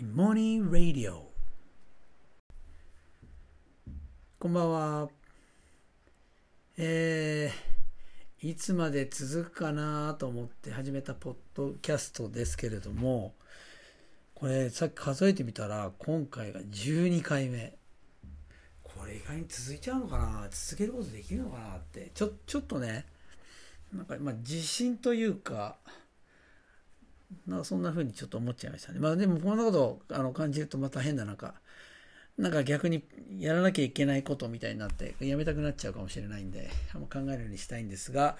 Morning Radio こんばんは。えー、いつまで続くかなと思って始めたポッドキャストですけれどもこれさっき数えてみたら今回が12回目。これ意外に続いちゃうのかな？続けることできるのかなって。ちょちょっとねなんかまあ自信というかなんかそんな風にちょっと思っちゃいましたね。まあでもこんなことあの感じるとまた変ななんか、なんか逆にやらなきゃいけないことみたいになってやめたくなっちゃうかもしれないんで、あんま考えるようにしたいんですが、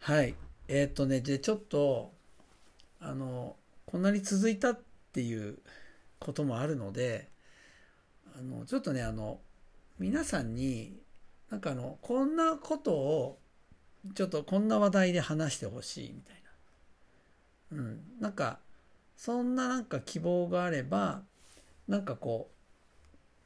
はい。えー、っとね、で、ちょっと、あの、こんなに続いたっていうこともあるので、あの、ちょっとね、あの、皆さんに、なんかあの、こんなことを、ちょっとこんな話題で話してほしいみたいな。うん、なんかそんななんか希望があればなんかこ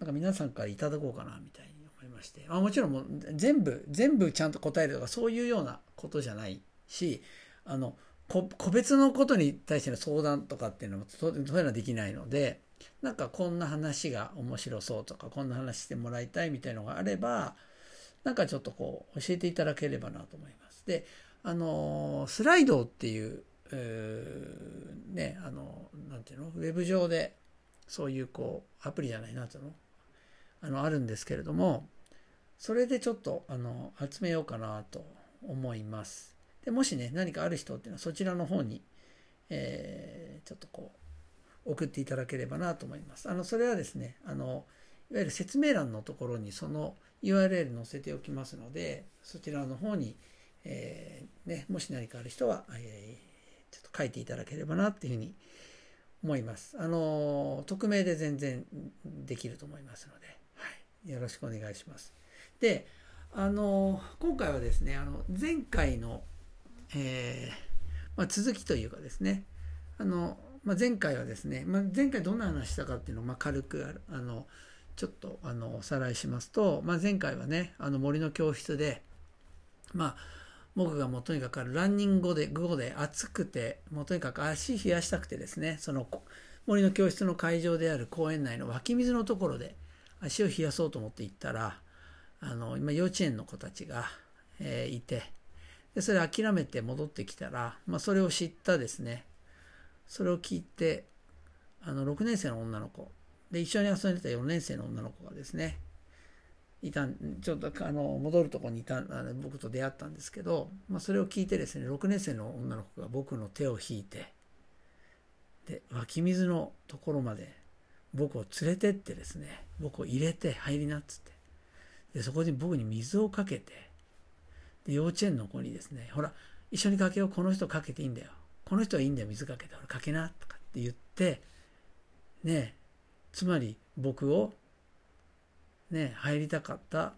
うなんか皆さんからいただこうかなみたいに思いまして、あ、もちろんもう全部全部ちゃんと答えるとかそういうようなことじゃないしあの個別のことに対しての相談とかっていうのもそういうのはできないのでなんかこんな話が面白そうとかこんな話してもらいたいみたいのがあればなんかちょっとこう教えていただければなと思います。であのスライドっていう、ね、あの、なんていうの、ウェブ上で、そういうこう、アプリじゃないな、ていうの、あの、あるんですけれども、それでちょっと、あの、集めようかなと思います。で、もしね、何かある人っていうのは、そちらの方に、えー、ちょっとこう、送っていただければなと思います。あの、それはですね、あの、いわゆる説明欄のところにその URL 載せておきますので、そちらの方に、えー、ね、もし何かある人は、えーちょっと書いていただければなっていうふうに思います。あの、匿名で全然できると思いますので、はい、よろしくお願いします。で、あの、今回はですね、あの、前回の、えー、まあ、続きというかですね、あの、まあ、前回はですね、まあ、前回どんな話したかっていうのを、まあ軽く、あの、ちょっと、あの、おさらいしますと、まあ前回はね、あの、森の教室で、まあ、僕がもうとにかくランニング後で午、後で暑くて、もうとにかく足冷やしたくてですね、その森の教室の会場である公園内の湧き水のところで足を冷やそうと思って行ったら、あの、今幼稚園の子たちが、えー、いて、で、それ諦めて戻ってきたら、まあそれを知ったですね、それを聞いて、あの、6年生の女の子、で、一緒に遊んでた4年生の女の子がですね、いたちょっとあの戻るとこにいたあの僕と出会ったんですけど、まあ、それを聞いてですね6年生の女の子が僕の手を引いてで湧き水のところまで僕を連れてってですね僕を入れて入りなっつってでそこに僕に水をかけてで幼稚園の子にですねほら一緒にかけようこの人かけていいんだよ。この人はいいんだよ水かけて。ほらかけなとかって言ってねつまり僕をね、入りたかった、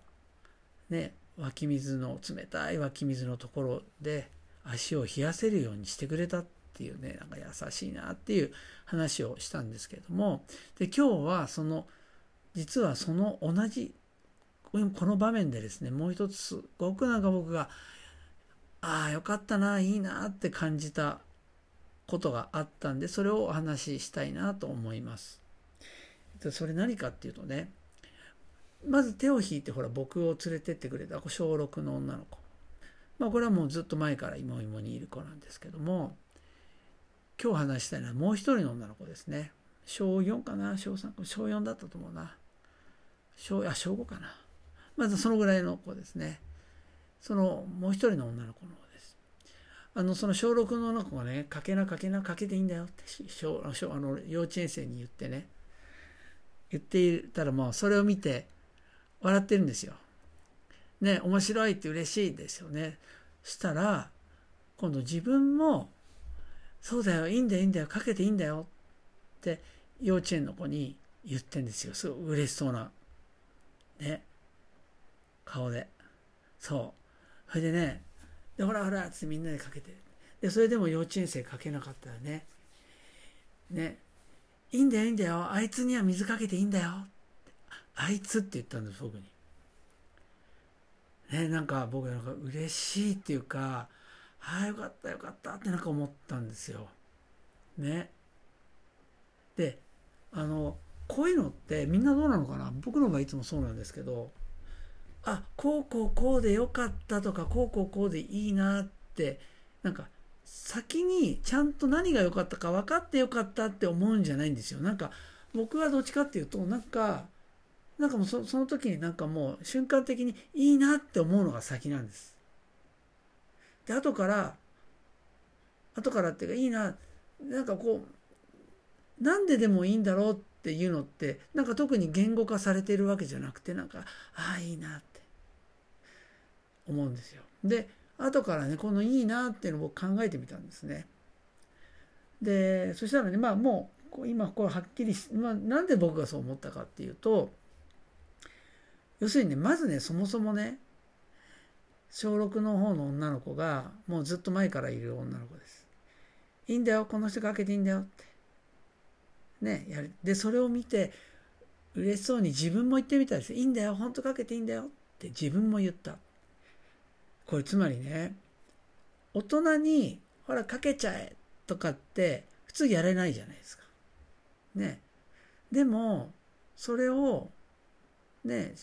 ね、湧き水の、冷たい湧き水のところで足を冷やせるようにしてくれたっていうね、なんか優しいなっていう話をしたんですけれども、で、今日はその、実はその同じ、この場面でですね、もう一つ、すごくなんか僕が、ああ、よかったな、いいなって感じたことがあったんで、それをお話ししたいなと思います。それ何かっていうとね、まず手を引いてほら僕を連れてってくれた小6の女の子。まあこれはもうずっと前から芋芋にいる子なんですけども今日話したいのはもう一人の女の子ですね。小4かな小3小4だったと思うな。小あ小5かな。まずそのぐらいの子ですね。そのもう一人の女の子の方です。あのその小6の女の子がねかけなかけなかけていいんだよって小小あの幼稚園生に言ってね。言っていたらもうそれを見て笑ってるんですよ。ね、面白いって嬉しいですよね。したら、今度自分も、そうだよ、いいんだよ、いいんだよ、かけていいんだよって幼稚園の子に言ってんですよ。すごい嬉しそうな、ね、顔で。そう。それでね、で、ほらほらってみんなでかけて。で、それでも幼稚園生かけなかったらね、ね、いいんだよ、いいんだよ、あいつには水かけていいんだよあいつって言ったんです僕に。ね、なんか僕なんか嬉しいっていうか、ああよかったよかったってなんか思ったんですよ。ね。であのこういうのってみんなどうなのかな？僕の場合いつもそうなんですけどあこうこうこうでよかったとかこうこうこうでいいなってなんか先にちゃんと何が良かったか分かってよかったって思うんじゃないんですよなんか僕はどっちかっていうとなんかなんかもうその時になんかもう瞬間的にいいなって思うのが先なんです。で後から後からっていうかいいななんかこうなんででもいいんだろうっていうのってなんか特に言語化されてるわけじゃなくてなんかああいいなって思うんですよ。で後からねこのいいなっていうのを僕考えてみたんですね。でそしたらねまあもう今これはっきりまあ、なんで僕がそう思ったかっていうと要するにねまずねそもそもね小6の方の女の子がもうずっと前からいる女の子です。いいんだよこの人かけていいんだよって。ねやるでそれを見て嬉しそうに自分も言ってみたんですいいんだよ本当かけていいんだよって自分も言った。これつまりね大人にほらかけちゃえとかって普通やれないじゃないですか。ね。でもそれをね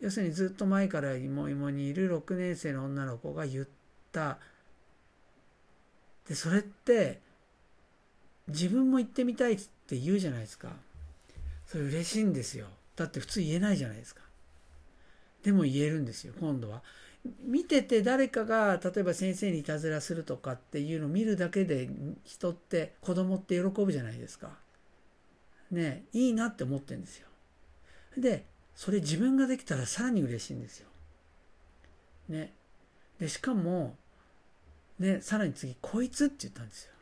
要するにずっと前から芋芋にいる6年生の女の子が言った。でそれって自分も行ってみたいって言うじゃないですか。それ嬉しいんですよ。だって普通言えないじゃないですか。でも言えるんですよ今度は。見てて誰かが例えば先生にいたずらするとかっていうのを見るだけで人って子供って喜ぶじゃないですか。ねいいなって思ってるんですよ。でそれ自分ができたらさらに嬉しいんですよ。ね。で、しかも、ね、さらに次、こいつって言ったんですよ。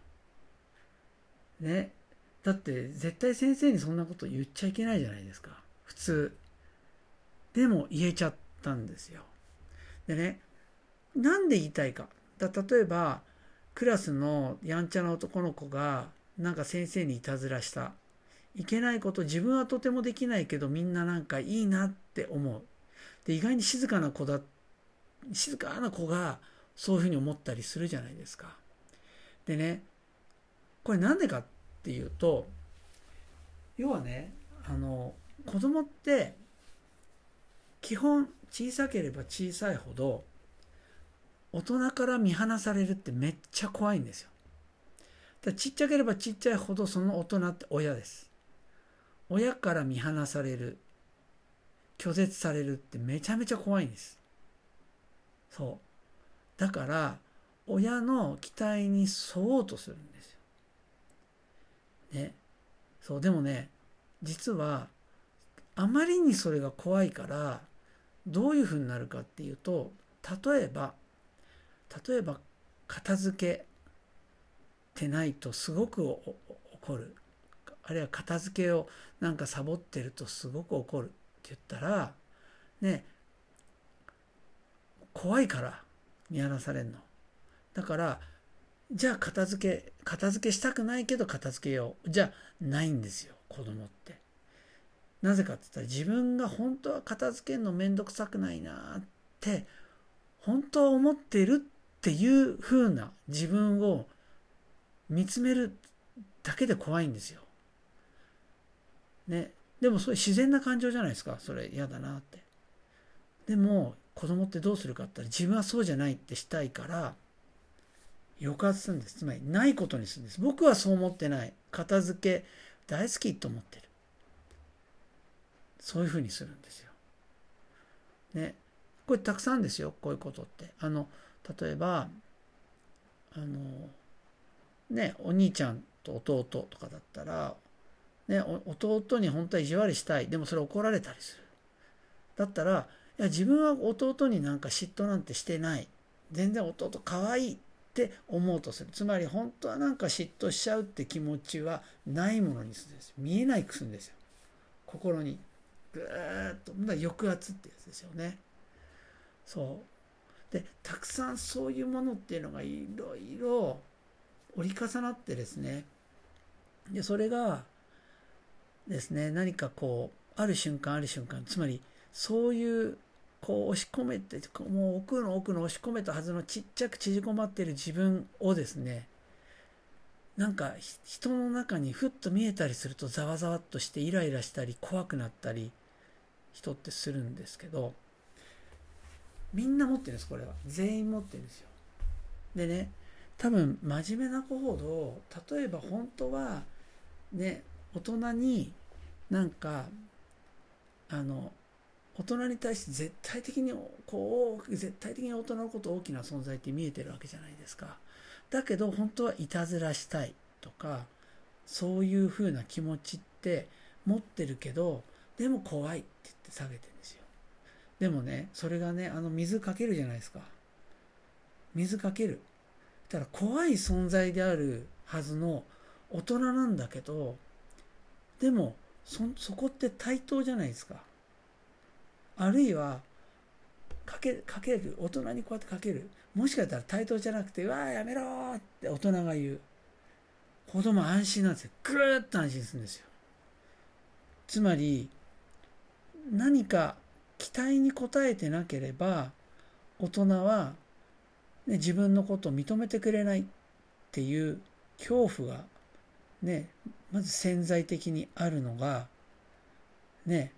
ね。だって絶対先生にそんなこと言っちゃいけないじゃないですか。普通。でも言えちゃったんですよ。でね、なんで言いたいか。だ例えば、クラスのやんちゃな男の子がなんか先生にいたずらした。いけないこと自分はとてもできないけどみんななんかいいなって思う。で意外に静かな子だ静かな子がそういうふうに思ったりするじゃないですか。でねこれなんでかっていうと要はねあの子供って基本小さければ小さいほど大人から見放されるってめっちゃ怖いんですよ。だちっちゃければちっちゃいほどその大人って親です。親から見放される拒絶されるってめちゃめちゃ怖いんです。そう。だから親の期待に沿おうとするんですよ。ね。そうでもね実はあまりにそれが怖いからどういうふうになるかっていうと例えば例えば片付けてないとすごく怒る。あるいは片付けをなんかサボってるとすごく怒るって言ったらね怖いから見放されんの。だからじゃあ片付け片付けしたくないけど片付けよう。じゃないんですよ子供って。なぜかって言ったら自分が本当は片付けるのめんどくさくないなって本当は思ってるっていう風な自分を見つめるだけで怖いんですよ。ね、でもそれ自然な感情じゃないですか。それ嫌だなって。でも子供ってどうするかって言ったら自分はそうじゃないってしたいから抑圧するんです。つまりないことにするんです。僕はそう思ってない。片付け大好きと思ってる。そういうふうにするんですよ。ね。これたくさんですよ。こういうことって。あの例えばあのねお兄ちゃんと弟とかだったらね、弟に本当は意地悪したい。でもそれ怒られたりする。だったらいや自分は弟になんか嫉妬なんてしてない。全然弟可愛いって思うとする。つまり本当はなんか嫉妬しちゃうって気持ちはないものにするんです見えないくすんですよ。心に。ぐーっと。抑圧ってやつですよね。そう。でたくさんそういうものっていうのがいろいろ折り重なってですね。でそれがですね。何かこうある瞬間ある瞬間つまりそういうこう押し込めてもう奥の奥の押し込めたはずのちっちゃく縮こまっている自分をですねなんか人の中にふっと見えたりするとざわざわっとしてイライラしたり怖くなったり人ってするんですけどみんな持ってるんですこれは。全員持ってるんですよ。でね多分真面目な子ほど例えば本当はね大人になんかあの大人に対して絶対的にこう絶対的に大人のこと大きな存在って見えてるわけじゃないですか。だけど本当はいたずらしたいとかそういう風な気持ちって持ってるけどでも怖いって言って下げてるんですよ。でもねそれがねあの水かけるじゃないですか。水かける。ただ怖い存在であるはずの大人なんだけどでもそそこって対等じゃないですか。あるいはかけかける。大人にこうやってかける。もしかしたら対等じゃなくて「わあやめろ!」って大人が言う。子供安心なんですよ。ぐーっと安心するんですよ。つまり何か期待に応えてなければ大人は、ね、自分のことを認めてくれないっていう恐怖がねまず潜在的にあるのがね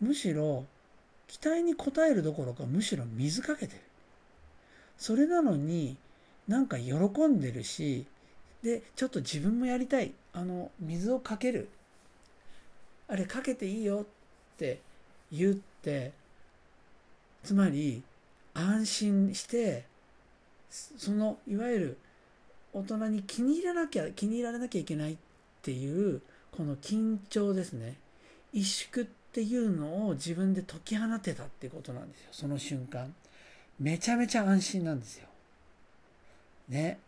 むしろ期待に応えるどころかむしろ水かけてる。それなのになんか喜んでるしでちょっと自分もやりたい。あの水をかける。あれかけていいよって言ってつまり安心してそのいわゆる大人に気に入らなきゃ気に入られなきゃいけないていうこの緊張ですね。萎縮っていうのを自分で解き放てたっていうことなんですよ。その瞬間。めちゃめちゃ安心なんですよ。ね。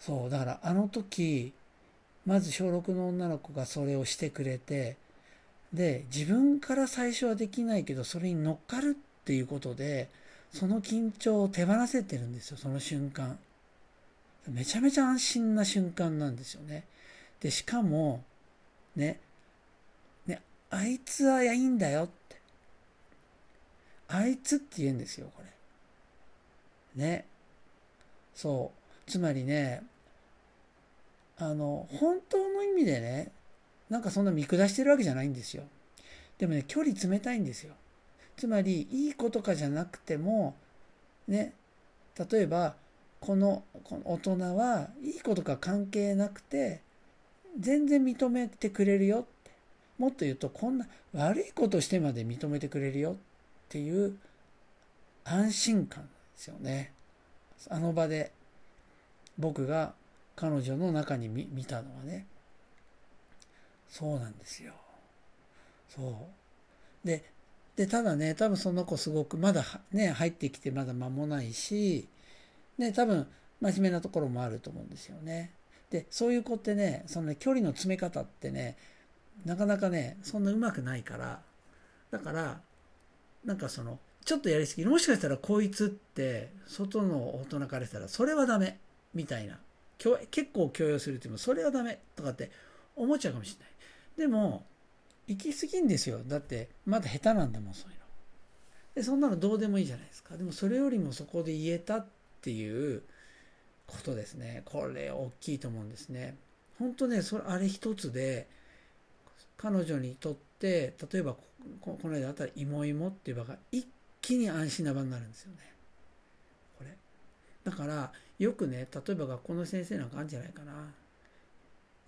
そう。だからあの時まず小6の女の子がそれをしてくれてで自分から最初はできないけどそれに乗っかるっていうことでその緊張を手放せてるんですよ。その瞬間。めちゃめちゃ安心な瞬間なんですよね。でしかもねねあいつはいいんだよってあいつって言うんですよこれねそうつまりねあの本当の意味でねなんかそんな見下してるわけじゃないんですよ。でもね、距離冷たいんですよ。つまり、いい子とかじゃなくても、ね、例えば、このこの大人はいいことか関係なくて、全然認めてくれるよって。もっと言うと、こんな悪いことしてまで認めてくれるよっていう安心感ですよね。あの場で僕が彼女の中に見たのはね。そうなんですよ。そう。で、で、ただね、多分その子すごく、まだね、入ってきてまだ間もないし、ね、多分真面目なところもあると思うんですよね。で、そういう子ってね、その、距離の詰め方ってね、なかなかね、そんなうまくないから、だから、なんかその、ちょっとやりすぎもしかしたらこいつって外の大人からしたらそれはダメみたいな結構強要するっていうのそれはダメとかって思っちゃうかもしれないでも、行き過ぎんですよ。だって、まだ下手なんだもん、そういうの。で、そんなのどうでもいいじゃないですか。でも、それよりもそこで言えたっていうことですね。これ、大きいと思うんですね。本当ね、それ、あれ一つで、彼女にとって、例えば、ここの間あったら、芋芋っていう場が一気に安心な場になるんですよね。これ。だから、よくね、例えば学校の先生なんかあるんじゃないかな。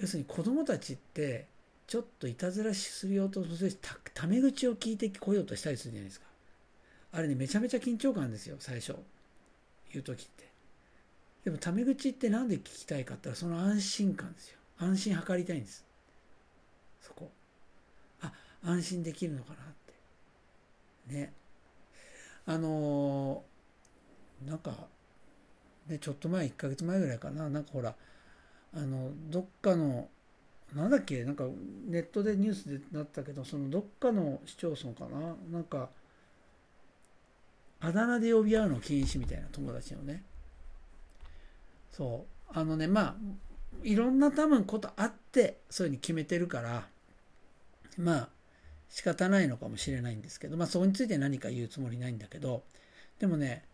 要するに子供たちってちょっといたずらしするようとするたタメ口を聞いてこようとしたりするじゃないですかあれねめちゃめちゃ緊張感ですよ最初言う時ってでもタメ口って何で聞きたいかって言ったらその安心感ですよ。安心図りたいんです。そこ。あ安心できるのかなって。ね。あのー、なんかねちょっと前1ヶ月前ぐらいかな。なんかほらあのどっかのなんだっけ？なんかネットでニュースでなったけどそのどっかの市町村かな？なんかあだ名で呼び合うの禁止みたいな友達のね。そう。あのねまあいろんな多分ことあってそういうふうに決めてるからまあ仕方ないのかもしれないんですけどまあそこについて何か言うつもりないんだけどでもね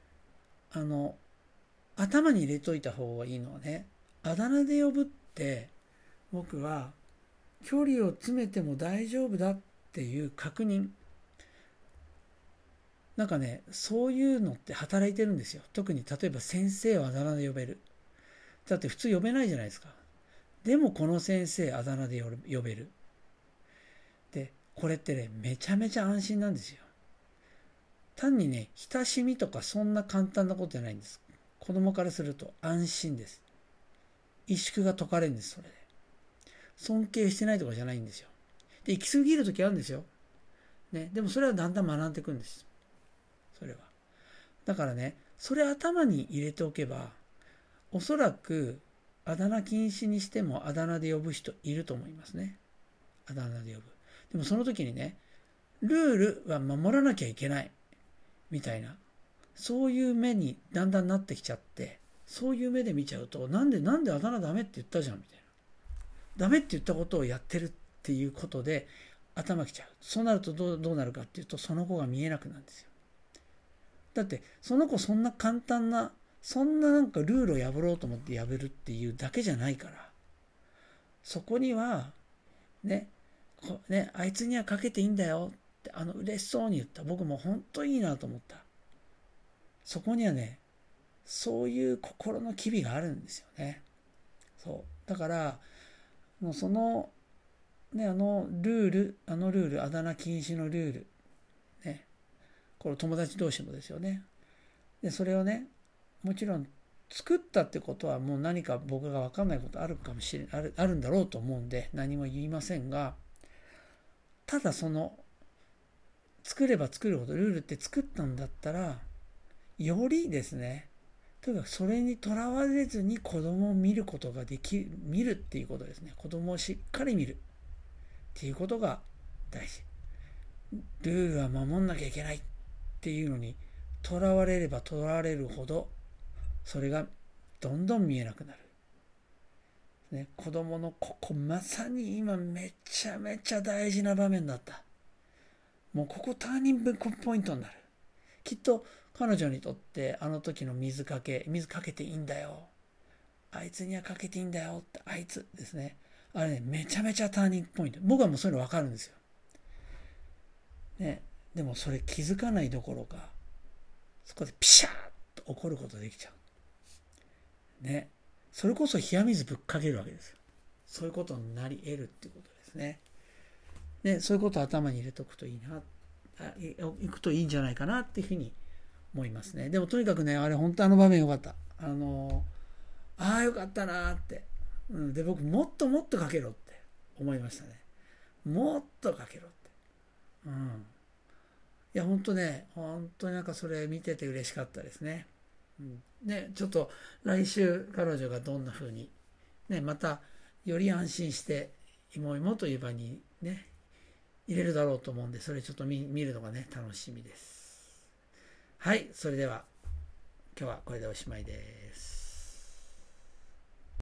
あの頭に入れといた方がいいのはねあだ名で呼ぶって僕は距離を詰めても大丈夫だっていう確認。なんかねそういうのって働いてるんですよ。特に例えば先生をあだ名で呼べる。だって普通呼べないじゃないですか。でもこの先生あだ名で呼べる。でこれってねめちゃめちゃ安心なんですよ。単にね親しみとかそんな簡単なことじゃないんです。子供からすると安心です。萎縮が解かれるんですそれで。尊敬してないとかじゃないんですよ。で行き過ぎる時あるんですよ。ね、でもそれはだんだん学んでいくんです。それは。だからね、それ頭に入れておけば、おそらく、あだ名禁止にしてもあだ名で呼ぶ人いると思いますね。あだ名で呼ぶ。でもその時にね、ルールは守らなきゃいけない。みたいな。そういう目にだんだんなってきちゃって、そういう目で見ちゃうと、なんでなんであだ名ダメって言ったじゃんみたいな。ダメって言ったことをやってるっていうことで頭きちゃう。そうなるとどうどうなるかっていうと、その子が見えなくなるんですよ。だってその子そんな簡単なそんななんかルールを破ろうと思って破るっていうだけじゃないから。そこにはねねあいつにはかけていいんだよ。ってあの嬉しそうに言った。僕も本当いいなと思った。そこにはねそういう心の機微があるんですよね。そう。だからもうそのねあのルールあのルールあだ名禁止のルールねこの友達同士もですよね。でそれをねもちろん作ったってことはもう何か僕が分かんないことあるかもしれあるあるんだろうと思うんで何も言いませんがただその作れば作るほどルールって作ったんだったらよりですねとにかくそれにとらわれずに子供を見ることができる見るっていうことですね。子供をしっかり見る。っていうことが大事。ルールは守んなきゃいけないっていうのにとらわれればとらわれるほどそれがどんどん見えなくなる。ね、子供のここまさに今めちゃめちゃ大事な場面だった。もうここターニングポイントになる。きっと彼女にとってあの時の水かけ、水かけていいんだよ。あいつにはかけていいんだよって、あいつですね。あれね、めちゃめちゃターニングポイント。僕はもうそういうの分かるんですよ。ね、でもそれ気づかないどころかそこでピシャーッと怒ることできちゃうね。それこそ冷や水ぶっかけるわけですよ。そういうことになり得るっていうことですね。でそういうことを頭に入れておくといいな。あいくといいんじゃないかなっていうふうに思いますね。でもとにかくねあれ本当あの場面よかった。あのああよかったなって、うん、で僕もっともっとかけろって思いましたね。もっとかけろって。うん。いや、本当ね、本当になんかそれ見てて嬉しかったですね。ね、ちょっと来週彼女がどんな風に、ね、またより安心して、いもいもという場にね、入れるだろうと思うんで、それちょっと見るのがね、楽しみです。はい、それでは、今日はこれでおしまいです。